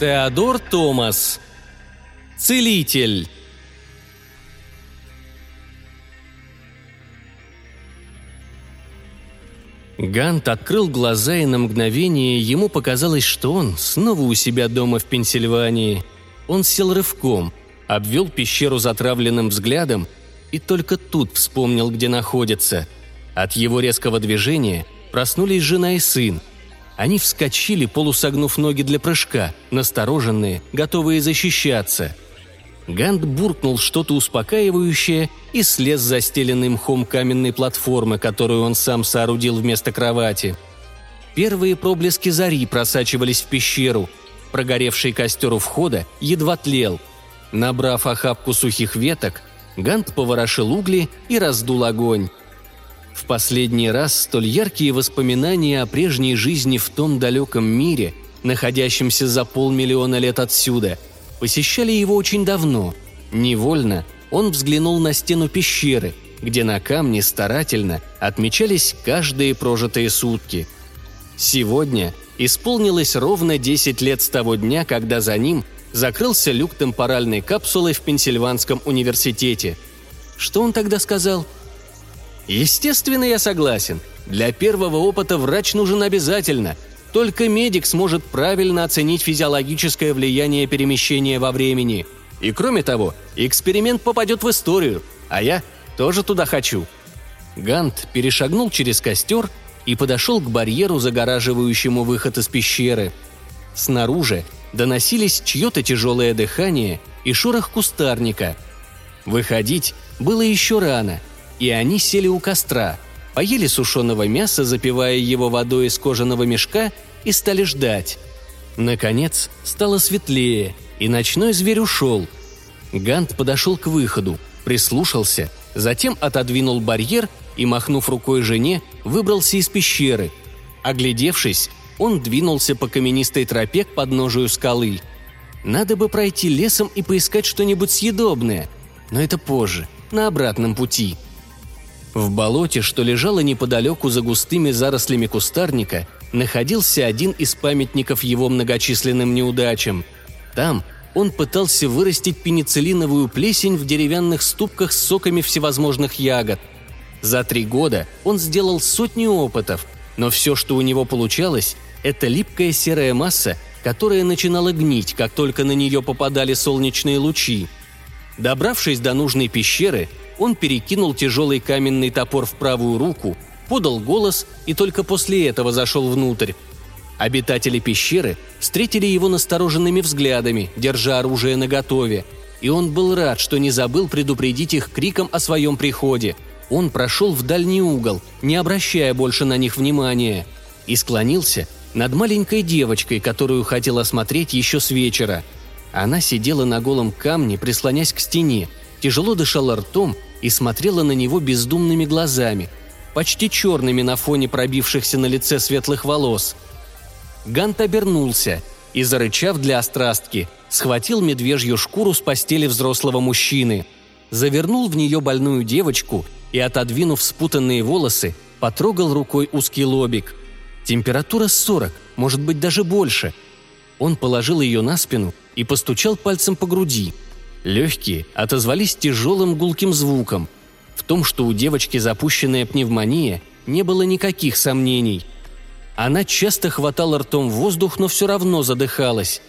Теодор Томас. Целитель. Гант открыл глаза, и на мгновение ему показалось, что он снова у себя дома в Пенсильвании. Он сел рывком, обвел пещеру затравленным взглядом и только тут вспомнил, где находится. От его резкого движения проснулись жена и сын. Они вскочили, полусогнув ноги для прыжка, настороженные, готовые защищаться – Гант буркнул что-то успокаивающее и слез с застеленной мхом каменной платформы, которую он сам соорудил вместо кровати. Первые проблески зари просачивались в пещеру. Прогоревший костер у входа едва тлел. Набрав охапку сухих веток, Гант поворошил угли и раздул огонь. В последний раз столь яркие воспоминания о прежней жизни в том далеком мире, находящемся за полмиллиона лет отсюда – посещали его очень давно. Невольно он взглянул на стену пещеры, где на камне старательно отмечались каждые прожитые сутки. Сегодня исполнилось ровно 10 лет с того дня, когда за ним закрылся люк темпоральной капсулы в Пенсильванском университете. Что он тогда сказал? «Естественно, я согласен. Для первого опыта врач нужен обязательно, только медик сможет правильно оценить физиологическое влияние перемещения во времени. И кроме того, эксперимент попадет в историю, а я тоже туда хочу. Гант перешагнул через костер и подошел к барьеру, загораживающему выход из пещеры. Снаружи доносились чье-то тяжелое дыхание и шорох кустарника. Выходить было еще рано, и они сели у костра – поели сушеного мяса, запивая его водой из кожаного мешка, и стали ждать. Наконец, стало светлее, и ночной зверь ушел. Гант подошел к выходу, прислушался, затем отодвинул барьер и, махнув рукой жене, выбрался из пещеры. Оглядевшись, он двинулся по каменистой тропе к подножию скалы. Надо бы пройти лесом и поискать что-нибудь съедобное, но это позже, на обратном пути – в болоте, что лежало неподалеку за густыми зарослями кустарника, находился один из памятников его многочисленным неудачам. Там он пытался вырастить пенициллиновую плесень в деревянных ступках с соками всевозможных ягод. За три года он сделал сотни опытов, но все, что у него получалось, это липкая серая масса, которая начинала гнить, как только на нее попадали солнечные лучи. Добравшись до нужной пещеры, он перекинул тяжелый каменный топор в правую руку, подал голос и только после этого зашел внутрь. Обитатели пещеры встретили его настороженными взглядами, держа оружие наготове, и он был рад, что не забыл предупредить их криком о своем приходе. Он прошел в дальний угол, не обращая больше на них внимания, и склонился над маленькой девочкой, которую хотел осмотреть еще с вечера. Она сидела на голом камне, прислонясь к стене, тяжело дышала ртом и смотрела на него бездумными глазами, почти черными на фоне пробившихся на лице светлых волос. Гант обернулся и, зарычав для острастки, схватил медвежью шкуру с постели взрослого мужчины, завернул в нее больную девочку и, отодвинув спутанные волосы, потрогал рукой узкий лобик. Температура 40, может быть даже больше. Он положил ее на спину и постучал пальцем по груди – Легкие отозвались тяжелым гулким звуком. В том, что у девочки запущенная пневмония, не было никаких сомнений. Она часто хватала ртом воздух, но все равно задыхалась.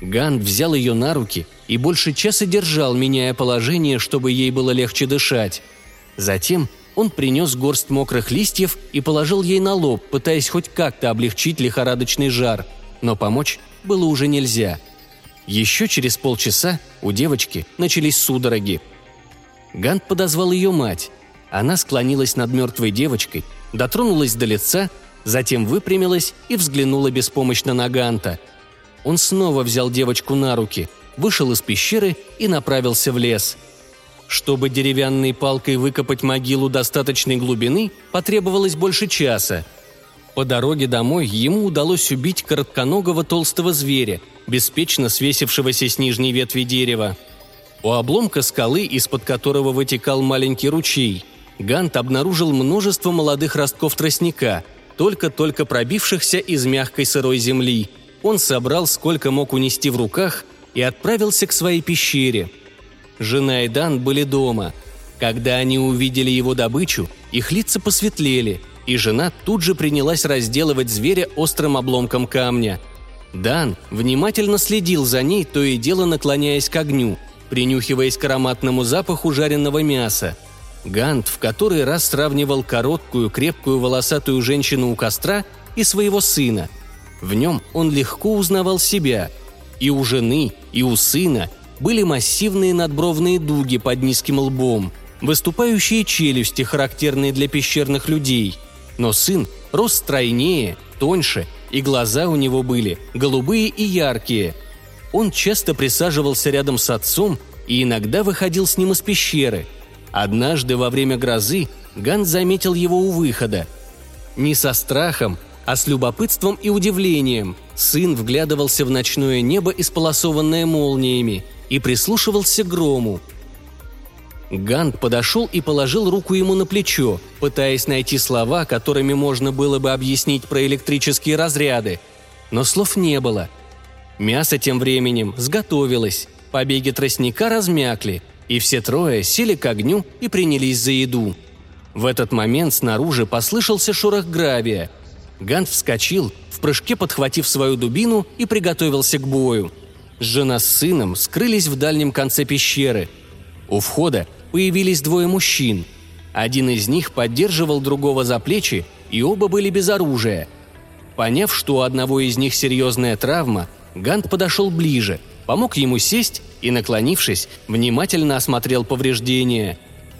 Гант взял ее на руки и больше часа держал, меняя положение, чтобы ей было легче дышать. Затем он принес горсть мокрых листьев и положил ей на лоб, пытаясь хоть как-то облегчить лихорадочный жар, но помочь было уже нельзя – еще через полчаса у девочки начались судороги. Гант подозвал ее мать. Она склонилась над мертвой девочкой, дотронулась до лица, затем выпрямилась и взглянула беспомощно на Ганта. Он снова взял девочку на руки, вышел из пещеры и направился в лес. Чтобы деревянной палкой выкопать могилу достаточной глубины, потребовалось больше часа. По дороге домой ему удалось убить коротконогого толстого зверя – беспечно свесившегося с нижней ветви дерева. У обломка скалы, из-под которого вытекал маленький ручей, Гант обнаружил множество молодых ростков тростника, только-только пробившихся из мягкой сырой земли. он собрал сколько мог унести в руках и отправился к своей пещере. Жена и Дан были дома. Когда они увидели его добычу, их лица посветлели, и жена тут же принялась разделывать зверя острым обломком камня. Дан внимательно следил за ней, то и дело наклоняясь к огню, принюхиваясь к ароматному запаху жареного мяса. Гант в который раз сравнивал короткую, крепкую, волосатую женщину у костра и своего сына. В нем он легко узнавал себя. И у жены, и у сына были массивные надбровные дуги под низким лбом, выступающие челюсти, характерные для пещерных людей. Но сын рос стройнее, тоньше, и глаза у него были голубые и яркие. Он часто присаживался рядом с отцом и иногда выходил с ним из пещеры. Однажды во время грозы Ган заметил его у выхода. Не со страхом, а с любопытством и удивлением сын вглядывался в ночное небо, исполосованное молниями, и прислушивался к грому. Гант подошел и положил руку ему на плечо, пытаясь найти слова, которыми можно было бы объяснить про электрические разряды. Но слов не было. Мясо тем временем сготовилось, побеги тростника размякли, и все трое сели к огню и принялись за еду. В этот момент снаружи послышался шорох гравия. Гант вскочил, в прыжке подхватив свою дубину и приготовился к бою – Жена с сыном скрылись в дальнем конце пещеры. У входа появились двое мужчин. Один из них поддерживал другого за плечи, и оба были без оружия. Поняв, что у одного из них серьезная травма, Гант подошел ближе, помог ему сесть и, наклонившись, внимательно осмотрел повреждения.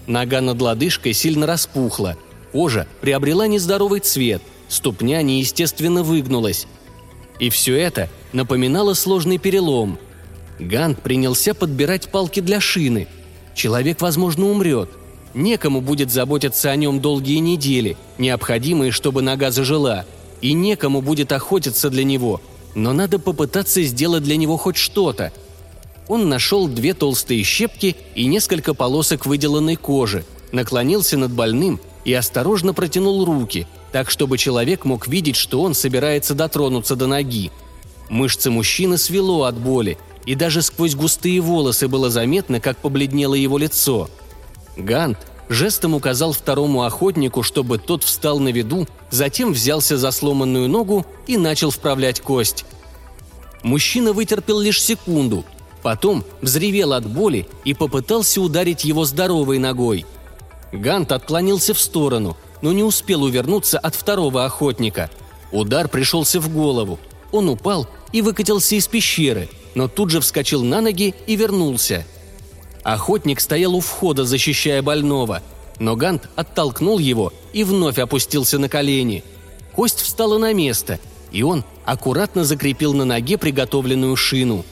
Нога над лодыжкой сильно распухла, кожа приобрела нездоровый цвет, ступня неестественно выгнулась. И все это напоминало сложный перелом. Гант принялся подбирать палки для шины. Человек, возможно, умрет. Некому будет заботиться о нем долгие недели, необходимые, чтобы нога зажила. И некому будет охотиться для него. Но надо попытаться сделать для него хоть что-то. Он нашел две толстые щепки и несколько полосок выделанной кожи, наклонился над больным и осторожно протянул руки, так чтобы человек мог видеть, что он собирается дотронуться до ноги – Мышцы мужчины свело от боли, и даже сквозь густые волосы было заметно, как побледнело его лицо. Гант жестом указал второму охотнику, чтобы тот встал на виду, затем взялся за сломанную ногу и начал вправлять кость. Мужчина вытерпел лишь секунду, потом взревел от боли и попытался ударить его здоровой ногой. Гант отклонился в сторону, но не успел увернуться от второго охотника. Удар пришелся в голову, он упал и выкатился из пещеры, но тут же вскочил на ноги и вернулся. Охотник стоял у входа, защищая больного, но Гант оттолкнул его и вновь опустился на колени. Кость встала на место, и он аккуратно закрепил на ноге приготовленную шину.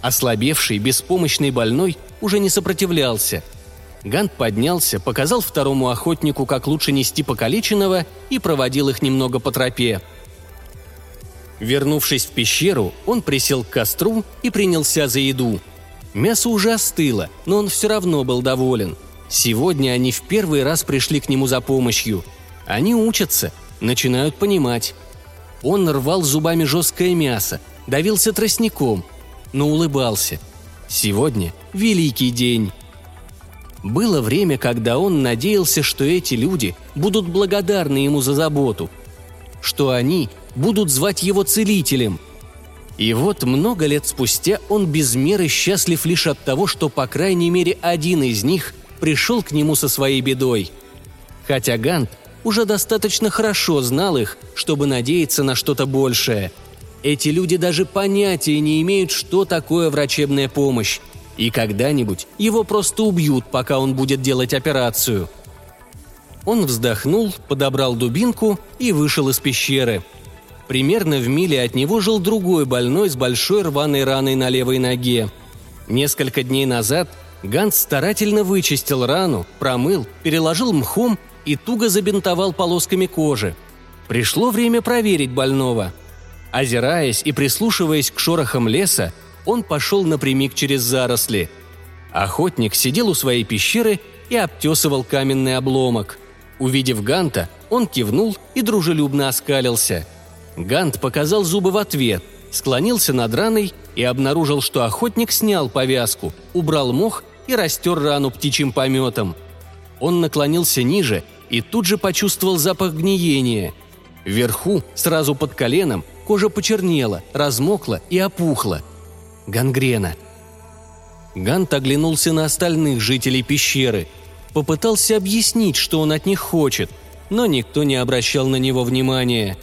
Ослабевший, беспомощный больной уже не сопротивлялся. Гант поднялся, показал второму охотнику, как лучше нести покалеченного, и проводил их немного по тропе – Вернувшись в пещеру, он присел к костру и принялся за еду. Мясо уже остыло, но он все равно был доволен. Сегодня они в первый раз пришли к нему за помощью. Они учатся, начинают понимать. Он рвал зубами жесткое мясо, давился тростником, но улыбался. Сегодня великий день. Было время, когда он надеялся, что эти люди будут благодарны ему за заботу, что они будут звать его целителем. И вот много лет спустя он без меры счастлив лишь от того, что по крайней мере один из них пришел к нему со своей бедой. Хотя Гант уже достаточно хорошо знал их, чтобы надеяться на что-то большее. Эти люди даже понятия не имеют, что такое врачебная помощь. И когда-нибудь его просто убьют, пока он будет делать операцию. Он вздохнул, подобрал дубинку и вышел из пещеры – Примерно в миле от него жил другой больной с большой рваной раной на левой ноге. Несколько дней назад Ганс старательно вычистил рану, промыл, переложил мхом и туго забинтовал полосками кожи. Пришло время проверить больного. Озираясь и прислушиваясь к шорохам леса, он пошел напрямик через заросли. Охотник сидел у своей пещеры и обтесывал каменный обломок. Увидев Ганта, он кивнул и дружелюбно оскалился – Гант показал зубы в ответ, склонился над раной и обнаружил, что охотник снял повязку, убрал мох и растер рану птичьим пометом. Он наклонился ниже и тут же почувствовал запах гниения. Вверху, сразу под коленом, кожа почернела, размокла и опухла. Гангрена. Гант оглянулся на остальных жителей пещеры. Попытался объяснить, что он от них хочет, но никто не обращал на него внимания.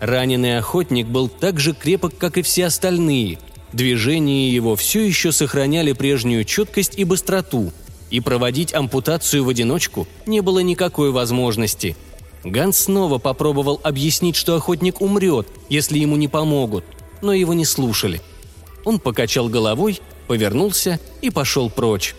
Раненый охотник был так же крепок, как и все остальные. Движения его все еще сохраняли прежнюю четкость и быстроту, и проводить ампутацию в одиночку не было никакой возможности. Ганс снова попробовал объяснить, что охотник умрет, если ему не помогут, но его не слушали. Он покачал головой, повернулся и пошел прочь.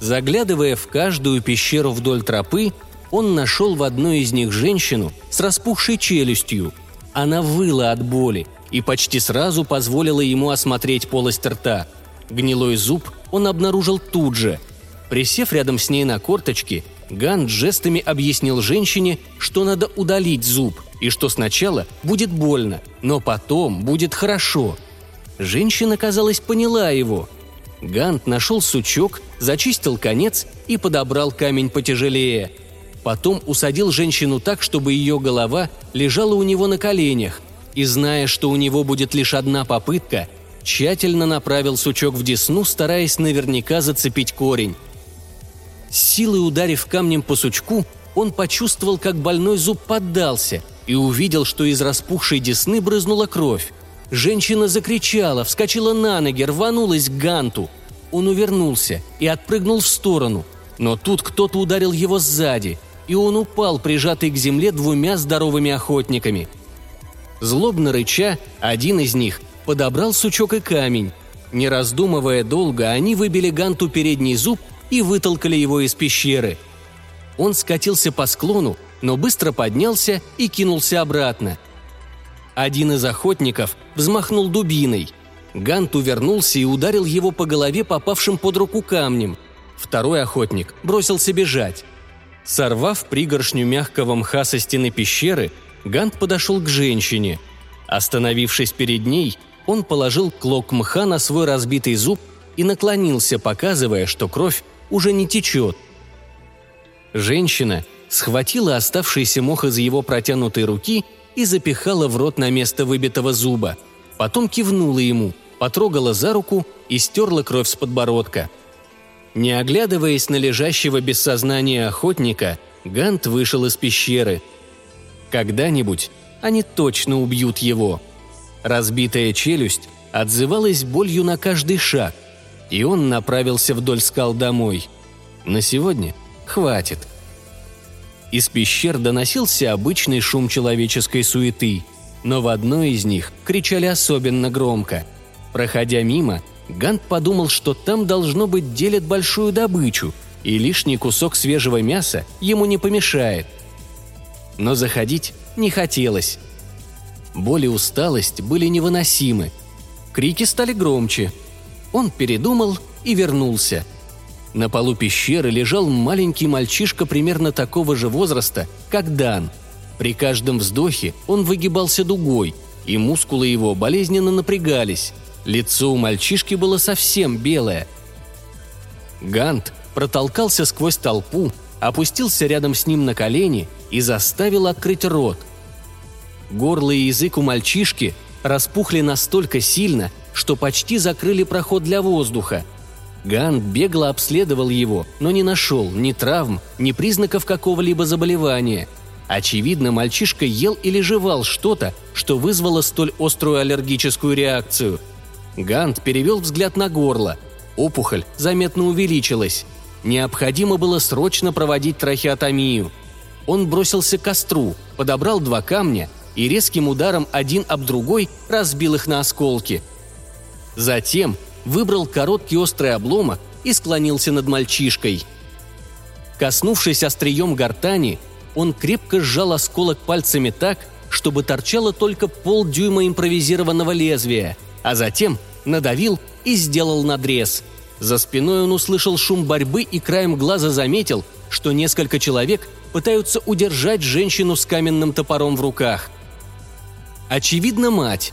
Заглядывая в каждую пещеру вдоль тропы, он нашел в одной из них женщину с распухшей челюстью. Она выла от боли и почти сразу позволила ему осмотреть полость рта. Гнилой зуб он обнаружил тут же. Присев рядом с ней на корточки, Ган жестами объяснил женщине, что надо удалить зуб и что сначала будет больно, но потом будет хорошо. Женщина, казалось, поняла его. Гант нашел сучок, зачистил конец и подобрал камень потяжелее – Потом усадил женщину так, чтобы ее голова лежала у него на коленях, и, зная, что у него будет лишь одна попытка, тщательно направил сучок в десну, стараясь наверняка зацепить корень. С силой ударив камнем по сучку, он почувствовал, как больной зуб поддался, и увидел, что из распухшей десны брызнула кровь. Женщина закричала, вскочила на ноги, рванулась к Ганту. Он увернулся и отпрыгнул в сторону, но тут кто-то ударил его сзади – и он упал, прижатый к земле двумя здоровыми охотниками. Злобно рыча, один из них подобрал сучок и камень. Не раздумывая долго, они выбили Ганту передний зуб и вытолкали его из пещеры. Он скатился по склону, но быстро поднялся и кинулся обратно. Один из охотников взмахнул дубиной. Гант увернулся и ударил его по голове попавшим под руку камнем. Второй охотник бросился бежать. Сорвав пригоршню мягкого мха со стены пещеры, Гант подошел к женщине. Остановившись перед ней, он положил клок мха на свой разбитый зуб и наклонился, показывая, что кровь уже не течет. Женщина схватила оставшийся мох из его протянутой руки и запихала в рот на место выбитого зуба. Потом кивнула ему, потрогала за руку и стерла кровь с подбородка – не оглядываясь на лежащего без сознания охотника, Гант вышел из пещеры. Когда-нибудь они точно убьют его. Разбитая челюсть отзывалась болью на каждый шаг, и он направился вдоль скал домой. На сегодня хватит. Из пещер доносился обычный шум человеческой суеты, но в одной из них кричали особенно громко. Проходя мимо, Гант подумал, что там должно быть делят большую добычу, и лишний кусок свежего мяса ему не помешает. Но заходить не хотелось. Боль и усталость были невыносимы. Крики стали громче. Он передумал и вернулся. На полу пещеры лежал маленький мальчишка примерно такого же возраста, как Дан. При каждом вздохе он выгибался дугой, и мускулы его болезненно напрягались. Лицо у мальчишки было совсем белое. Гант протолкался сквозь толпу, опустился рядом с ним на колени и заставил открыть рот. Горло и язык у мальчишки распухли настолько сильно, что почти закрыли проход для воздуха. Гант бегло обследовал его, но не нашел ни травм, ни признаков какого-либо заболевания. Очевидно, мальчишка ел или жевал что-то, что вызвало столь острую аллергическую реакцию – Гант перевел взгляд на горло. Опухоль заметно увеличилась. Необходимо было срочно проводить трахеотомию. Он бросился к костру, подобрал два камня и резким ударом один об другой разбил их на осколки. Затем выбрал короткий острый обломок и склонился над мальчишкой. Коснувшись острием гортани, он крепко сжал осколок пальцами так, чтобы торчало только полдюйма импровизированного лезвия – а затем надавил и сделал надрез. За спиной он услышал шум борьбы и краем глаза заметил, что несколько человек пытаются удержать женщину с каменным топором в руках. Очевидно, мать.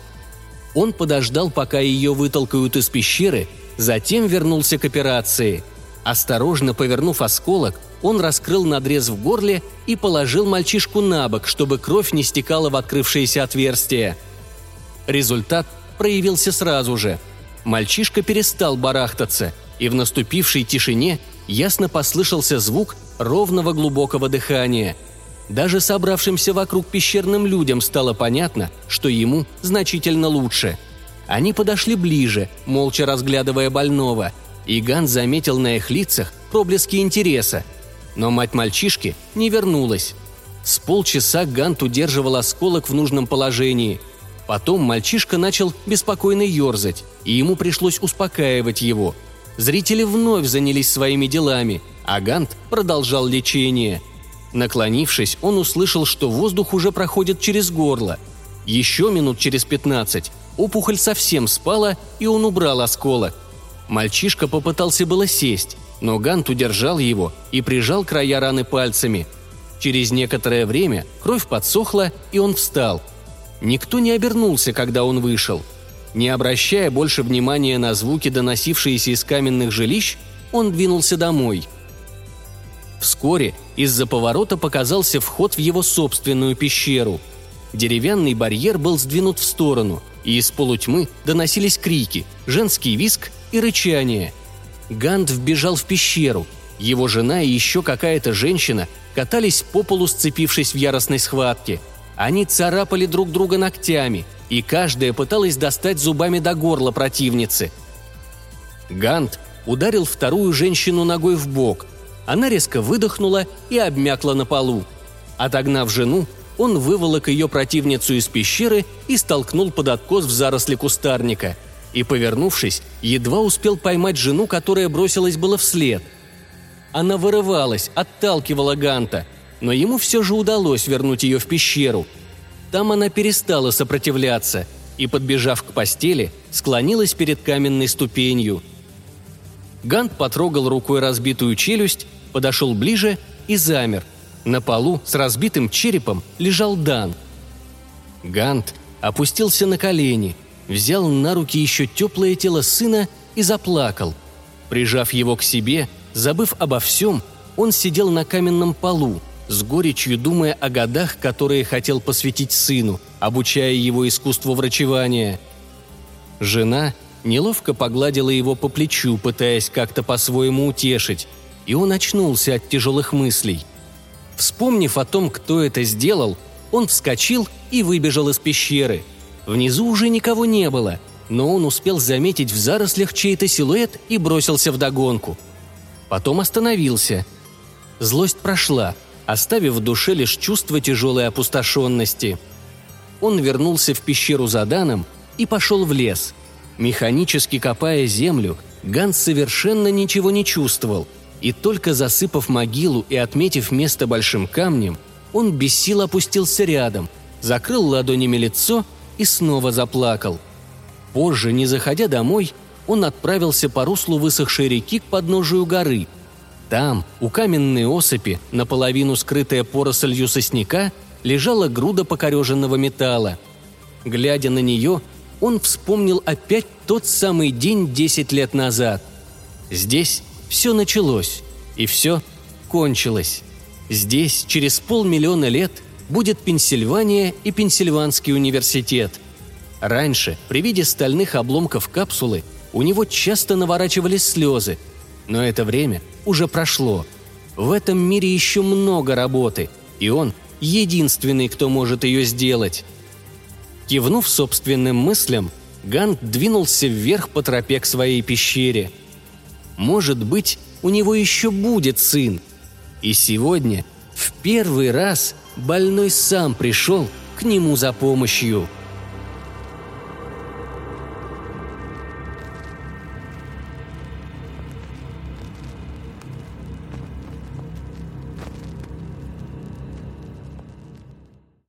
Он подождал, пока ее вытолкают из пещеры, затем вернулся к операции. Осторожно повернув осколок, он раскрыл надрез в горле и положил мальчишку на бок, чтобы кровь не стекала в открывшееся отверстие. Результат проявился сразу же. Мальчишка перестал барахтаться, и в наступившей тишине ясно послышался звук ровного глубокого дыхания. Даже собравшимся вокруг пещерным людям стало понятно, что ему значительно лучше. Они подошли ближе, молча разглядывая больного, и Ган заметил на их лицах проблески интереса – но мать мальчишки не вернулась. С полчаса Гант удерживал осколок в нужном положении. Потом мальчишка начал беспокойно ерзать, и ему пришлось успокаивать его. Зрители вновь занялись своими делами, а Гант продолжал лечение. Наклонившись, он услышал, что воздух уже проходит через горло. Еще минут через пятнадцать опухоль совсем спала, и он убрал осколок. Мальчишка попытался было сесть, но Гант удержал его и прижал края раны пальцами. Через некоторое время кровь подсохла, и он встал. Никто не обернулся, когда он вышел. Не обращая больше внимания на звуки, доносившиеся из каменных жилищ, он двинулся домой. Вскоре из-за поворота показался вход в его собственную пещеру. Деревянный барьер был сдвинут в сторону, и из полутьмы доносились крики, женский виск и рычание – Гант вбежал в пещеру. Его жена и еще какая-то женщина катались по полу, сцепившись в яростной схватке. Они царапали друг друга ногтями, и каждая пыталась достать зубами до горла противницы. Гант ударил вторую женщину ногой в бок. Она резко выдохнула и обмякла на полу. Отогнав жену, он выволок ее противницу из пещеры и столкнул под откос в заросли кустарника – и, повернувшись, едва успел поймать жену, которая бросилась было вслед. Она вырывалась, отталкивала Ганта, но ему все же удалось вернуть ее в пещеру. Там она перестала сопротивляться и, подбежав к постели, склонилась перед каменной ступенью. Гант потрогал рукой разбитую челюсть, подошел ближе и замер. На полу с разбитым черепом лежал Дан. Гант опустился на колени – взял на руки еще теплое тело сына и заплакал. Прижав его к себе, забыв обо всем, он сидел на каменном полу, с горечью думая о годах, которые хотел посвятить сыну, обучая его искусству врачевания. Жена неловко погладила его по плечу, пытаясь как-то по-своему утешить, и он очнулся от тяжелых мыслей. Вспомнив о том, кто это сделал, он вскочил и выбежал из пещеры – Внизу уже никого не было, но он успел заметить в зарослях чей-то силуэт и бросился в догонку. Потом остановился. Злость прошла, оставив в душе лишь чувство тяжелой опустошенности. Он вернулся в пещеру за Даном и пошел в лес. Механически копая землю, Ганс совершенно ничего не чувствовал, и только засыпав могилу и отметив место большим камнем, он без сил опустился рядом, закрыл ладонями лицо и снова заплакал. Позже, не заходя домой, он отправился по руслу высохшей реки к подножию горы. Там, у каменной осыпи, наполовину скрытая порослью сосняка, лежала груда покореженного металла. Глядя на нее, он вспомнил опять тот самый день десять лет назад. Здесь все началось, и все кончилось. Здесь, через полмиллиона лет, будет Пенсильвания и Пенсильванский университет. Раньше, при виде стальных обломков капсулы, у него часто наворачивались слезы, но это время уже прошло. В этом мире еще много работы, и он единственный, кто может ее сделать. Кивнув собственным мыслям, Гант двинулся вверх по тропе к своей пещере. Может быть, у него еще будет сын. И сегодня, в первый раз, больной сам пришел к нему за помощью –